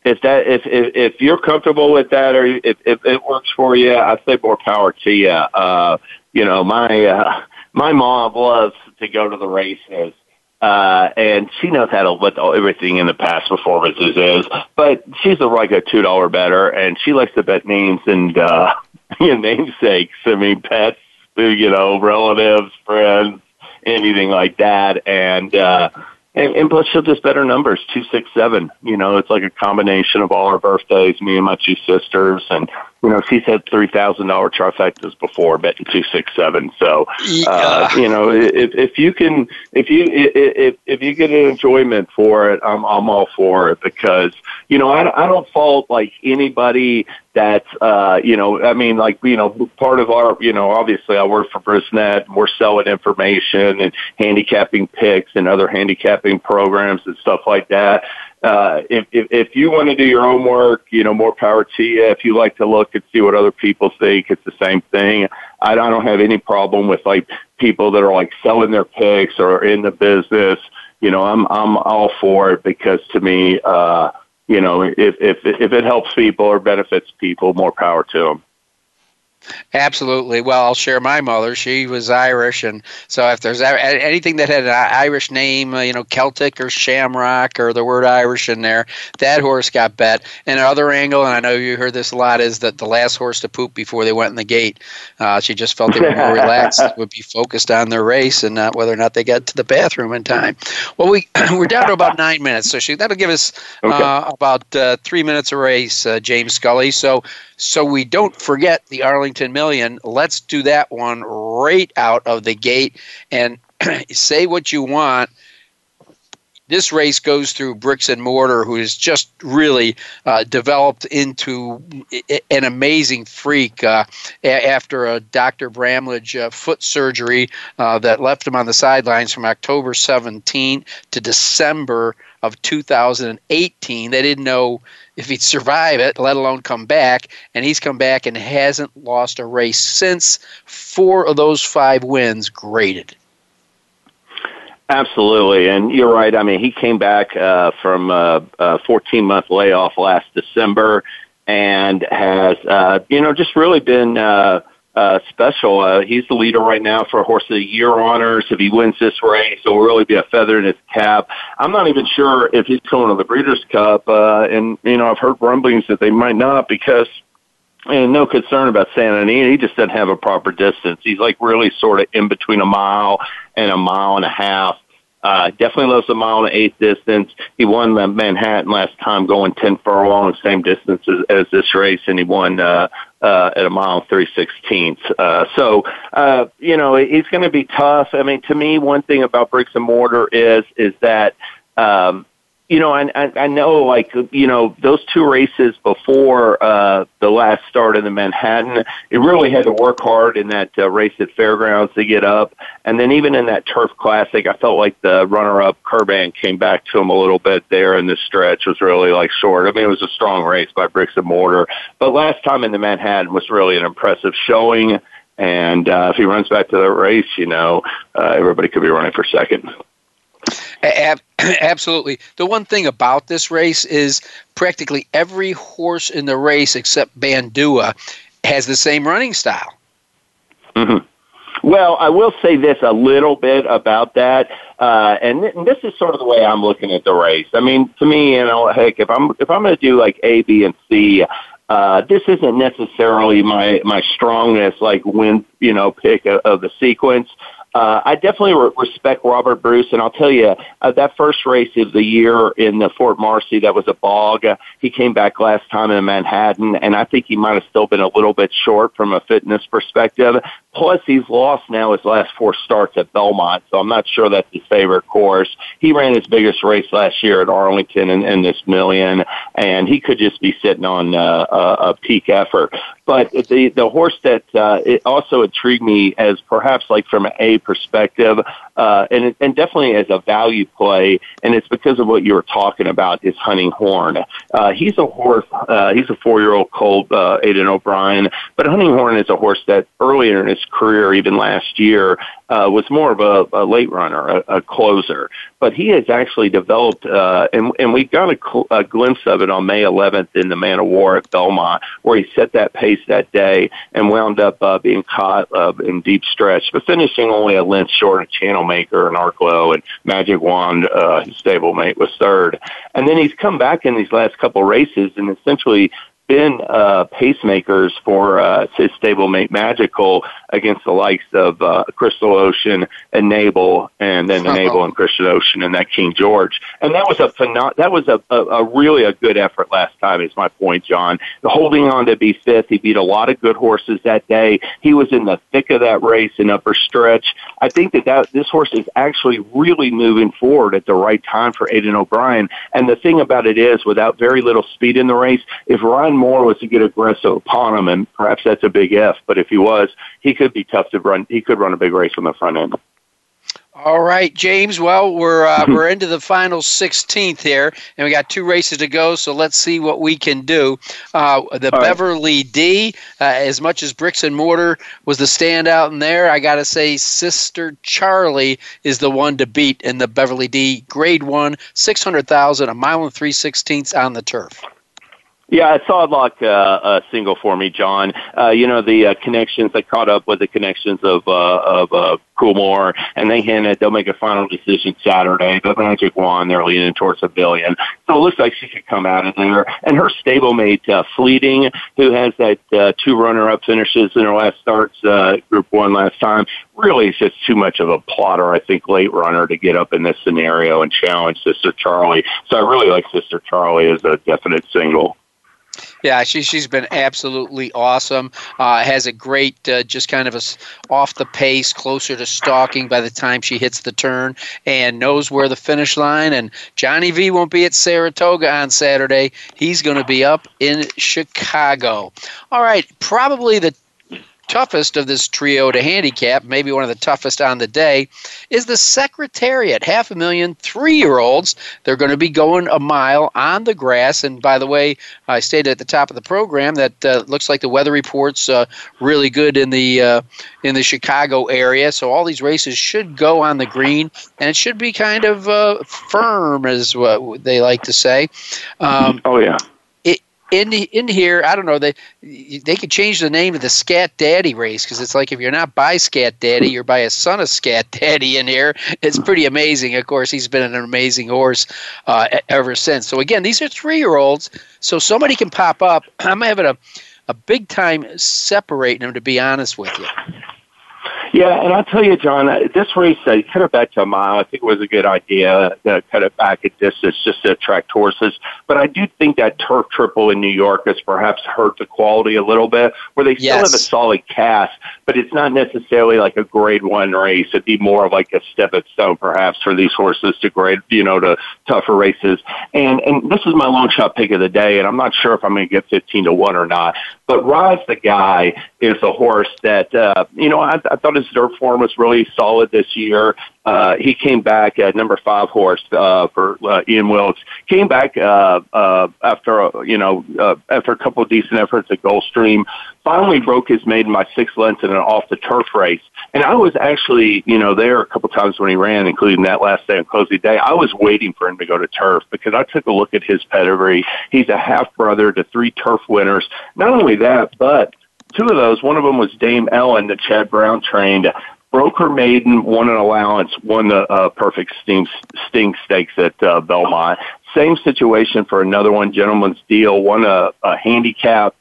S7: if that if, if if you're comfortable with that or if if it works for you, I say more power to you. Uh, you know, my uh, my mom loves to go to the races. Uh, and she knows how to what everything in the past performances is, but she's a like a two dollar better, and she likes to bet names and uh, you know, namesakes. I mean, pets, you know, relatives, friends, anything like that, and uh, and, and plus, she'll just better numbers two, six, seven. You know, it's like a combination of all our birthdays, me and my two sisters, and you know, she's had three thousand dollar trifectas before betting two, six, seven. So, uh, you know, if if you can, if you if if you get an enjoyment for it, I'm I'm all for it because you know I I don't fault like anybody that's uh you know i mean like you know part of our you know obviously i work for brisnet and we're selling information and handicapping picks and other handicapping programs and stuff like that uh if if, if you want to do your own work you know more power to you. If you like to look and see what other people think it's the same thing. I don't have any problem with like people that are like selling their picks or in the business. You know i'm i'm all for it because to me uh you know, if if if it helps people or benefits people, more power to them.
S1: Absolutely. Well, I'll share my mother. She was Irish, and so if there's anything that had an Irish name, uh, you know, Celtic or Shamrock or the word Irish in there, that horse got bet. And another angle, and I know you heard this a lot, is that the last horse to poop before they went in the gate. Uh, she just felt they were more relaxed, would be focused on their race and not whether or not they got to the bathroom in time. Well, we we're down to about nine minutes, so she, that'll give us okay. uh, about uh, three minutes a race, uh, James Scully. So so we don't forget the Arlington Million, let's do that one right out of the gate and say what you want this race goes through bricks and mortar, who is just really uh, developed into an amazing freak uh, after a Dr. Bramlage uh, foot surgery uh, that left him on the sidelines from October 17 to December of 2018. They didn't know if he'd survive it, let alone come back. And he's come back and hasn't lost a race since. Four of those five wins graded.
S7: Absolutely, and you're right. I mean, he came back uh, from a, a 14 month layoff last December, and has uh, you know just really been uh, uh, special. Uh, he's the leader right now for Horse of the Year honors. If he wins this race, it will really be a feather in his cap. I'm not even sure if he's going to the Breeders' Cup, uh, and you know I've heard rumblings that they might not because and no concern about Santa Anita. He just doesn't have a proper distance. He's like really sort of in between a mile and a mile and a half. Uh, definitely loves a mile and eighth distance. He won the Manhattan last time going 10 furlong, the same distance as, as this race, and he won, uh, uh, at a mile and three sixteenths. Uh, so, uh, you know, he's going to be tough. I mean, to me, one thing about bricks and mortar is, is that, um, you know, I, I, I know, like, you know, those two races before uh, the last start in the Manhattan, it really had to work hard in that uh, race at Fairgrounds to get up. And then even in that Turf Classic, I felt like the runner-up Qurbaan came back to him a little bit there in the stretch was really, like, short. I mean, it was a strong race by bricks and mortar. But last time in the Manhattan was really an impressive showing. And uh, if he runs back to the race, you know, uh, everybody could be running for second.
S1: Absolutely. The one thing about this race is practically every horse in the race except Bandua has the same running style.
S7: Mm-hmm. Well, I will say this a little bit about that, uh, and, th- and this is sort of the way I'm looking at the race. I mean, to me, you know, heck, if I'm if I'm going to do like A, B, and C, uh, this isn't necessarily my my strongest like win you know pick of, of the sequence uh, I definitely re- respect Robert Bruce, and I'll tell you uh, that first race of the year in the Fort Marcy that was a bog. Uh, he came back last time in Manhattan, and I think he might have still been a little bit short from a fitness perspective. Plus, he's lost now his last four starts at Belmont, so I'm not sure that's his favorite course. He ran his biggest race last year at Arlington in, in this million, and he could just be sitting on uh, a, a peak effort. But the the horse that uh, it also intrigued me as perhaps like from a perspective, uh, and and definitely as a value play, and it's because of what you were talking about is Hunting Horn. Uh, he's a horse. Uh, he's a four year old colt, uh, Aidan O'Brien. But Hunting Horn is a horse that earlier in his career, even last year, uh, was more of a, a late runner, a, a closer. But he has actually developed, uh, and, and we got a, cl- a glimpse of it on May 11th in the Man o' War at Belmont, where he set that pace that day and wound up uh, being caught uh, in deep stretch, but finishing only a length short of Channel Maker and Arklow and Magic Wand, uh, his stablemate, was third. And then he's come back in these last couple races and essentially been uh, pacemakers for uh, his stablemate Magical against the likes of uh, Crystal Ocean, Enable, and then Enable and Crystal Ocean and that King George. And that was a phenom- that was a, a, a really a good effort last time. Is my point, John. Holding on to be fifth, he beat a lot of good horses that day. He was in the thick of that race in upper stretch. I think that, that this horse is actually really moving forward at the right time for Aidan O'Brien. And the thing about it is, without very little speed in the race, if Ryan Moore was to get aggressive upon him, and perhaps that's a big F, but if he was, he could be tough to run. He could run a big race on the front end.
S1: All right, James. Well, we're uh, we're into the final 16th here, and we got two races to go. So let's see what we can do. Uh, the All Beverly right. D, uh, as much as bricks and mortar was the standout in there, I got to say, Sistercharlie is the one to beat in the Beverly D Grade One, 600,000, a mile and three sixteenths on the turf.
S7: Yeah, it's all like uh, a single for me, John. Uh, you know the uh, connections. I caught up with the connections of uh, of uh, Coolmore, and they hinted they'll make a final decision Saturday. But Magic Wand; they're leaning towards a billion, so it looks like she could come out of there. And her stablemate uh, Fleeting, who has that uh, two runner-up finishes in her last starts, uh, Group One last time, really is just too much of a plotter. I think late runner to get up in this scenario and challenge Sistercharlie. So I really like Sistercharlie as a definite single.
S1: Yeah, she she's been absolutely awesome. Uh, has a great, uh, just kind of a off the pace, closer to stalking by the time she hits the turn, and knows where the finish line. And Johnny V won't be at Saratoga on Saturday. He's going to be up in Chicago. All right, probably the toughest of this trio to handicap, maybe one of the toughest on the day, is the Secretariat. Half a million three year olds. They're going to be going a mile on the grass. And by the way, I stated at the top of the program that uh, looks like the weather report's uh, really good in the uh, in the Chicago area. So all these races should go on the green, and it should be kind of uh, firm, as what they like to say.
S7: Um, oh yeah
S1: in in here, I don't know. They they could change the name of the Scat Daddy race because it's like if you're not by Scat Daddy, you're by a son of Scat Daddy in here. It's pretty amazing. Of course, he's been an amazing horse uh, ever since. So again, these are three year olds, so somebody can pop up. I'm having a a big time separating them. To be honest with you.
S7: Yeah, and I'll tell you, John, uh, this race, uh, cut it back to a mile. I think it was a good idea to cut it back at distance just to attract horses. But I do think that turf triple in New York has perhaps hurt the quality a little bit, where they still yes. have a solid cast, but it's not necessarily like a grade one race. It'd be more of like a stepping stone, perhaps, for these horses to grade, you know, to tougher races. And and this is my long shot pick of the day, and I'm not sure if I'm going to get 15 to one or not. But Rise the Guy is a horse that, uh, you know, I, I thought his dirt form was really solid this year. Uh, he came back at number five horse uh, for uh, Ian Wilkes. Came back uh, uh, after uh, you know uh, after a couple of decent efforts at Gulfstream. Finally broke his maiden by six lengths in an off the turf race. And I was actually you know there a couple times when he ran, including that last day on closing day. I was waiting for him to go to turf because I took a look at his pedigree. He's a half brother to three turf winners. Not only that, but two of those. One of them was Dame Ellen that Chad Brown trained. Broke her maiden, won an allowance, won the uh, perfect sting, sting stakes at uh, Belmont. Same situation for another one, Gentleman's Deal, won a, a handicap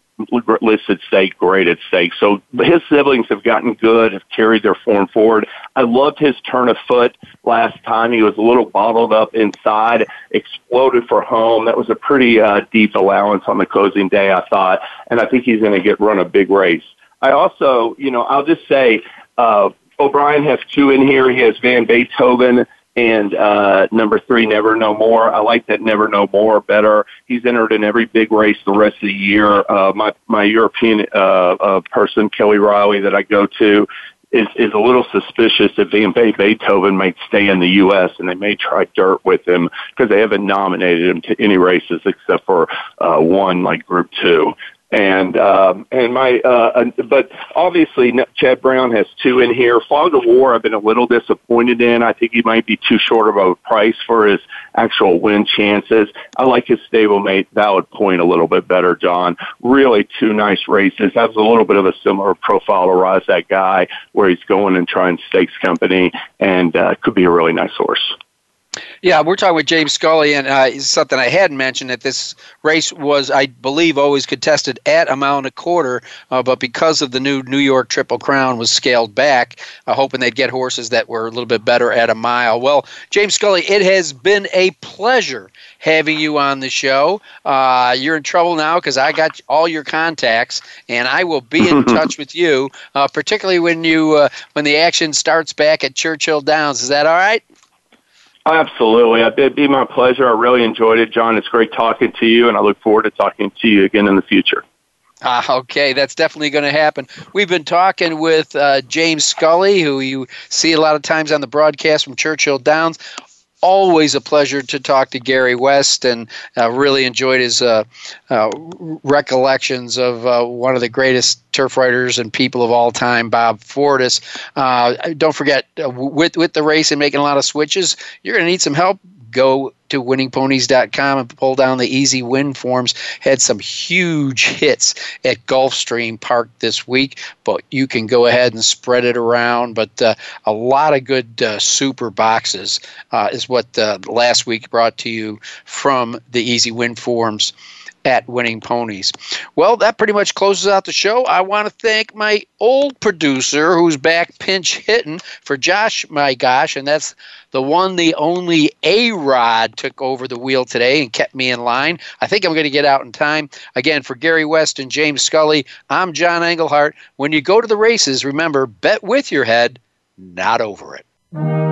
S7: listed stake, graded stake. So his siblings have gotten good, have carried their form forward. I loved his turn of foot last time. He was a little bottled up inside, exploded for home. That was a pretty uh, deep allowance on the closing day, I thought, and I think he's going to get run a big race. I also, you know, I'll just say, uh, O'Brien has two in here. He has Van Beethoven and uh, number three, Never No More. I like that Never No More better. He's entered in every big race the rest of the year. Uh, my my European uh, uh, person, Kelly Riley, that I go to, is is a little suspicious that Van Beethoven might stay in the U.S. and they may try dirt with him because they haven't nominated him to any races except for uh, one, like Group Two and um, and my uh, but obviously Chad Brown has two in here. Fog of War, I've been a little disappointed in. I think he might be too short of a price for his actual win chances. I like his stablemate Valid Point a little bit better, John. Really two nice races. Has a little bit of a similar profile to Rise That Guy, where he's going and trying stakes company, and uh, could be a really nice horse.
S1: Yeah, we're talking with James Scully, and uh, something I hadn't mentioned that this race was, I believe, always contested at a mile and a quarter, uh, but because of the new New York Triple Crown was scaled back, uh, hoping they'd get horses that were a little bit better at a mile. Well, James Scully, it has been a pleasure having you on the show. Uh, you're in trouble now because I got all your contacts, and I will be in touch with you, uh, particularly when you uh, when the action starts back at Churchill Downs. Is that all right?
S7: Absolutely. It'd be my pleasure. I really enjoyed it, John. It's great talking to you, and I look forward to talking to you again in the future.
S1: Ah, okay, that's definitely going to happen. We've been talking with uh, James Scully, who you see a lot of times on the broadcast from Churchill Downs always a pleasure to talk to Gary West and uh, really enjoyed his uh, uh, recollections of uh, one of the greatest turf riders and people of all time, Bob Fortus. Uh, don't forget, uh, with, with the race and making a lot of switches, you're going to need some help go to winningponies.com and pull down the easy win forms. Had some huge hits at Gulfstream Park this week, but you can go ahead and spread it around. But uh, a lot of good uh, super boxes uh, is what uh, last week brought to you from the easy win forms at Winning Ponies. Well, that pretty much closes out the show. I want to thank my old producer who's back pinch hitting for Josh, my gosh, and that's the one, the only A Rod took over the wheel today and kept me in line. I think I'm going to get out in time. Again, for Gary West and James Scully, I'm John Englehart. When you go to the races, remember, bet with your head, not over it.